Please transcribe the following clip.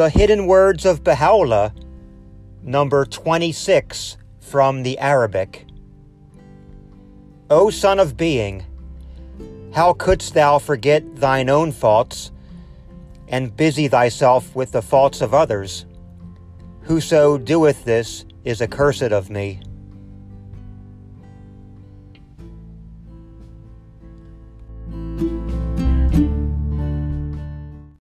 The Hidden Words of Baha'u'llah, number 26 from the Arabic. O Son of Being, how couldst thou forget thine own faults and busy thyself with the faults of others? Whoso doeth this is accursed of me.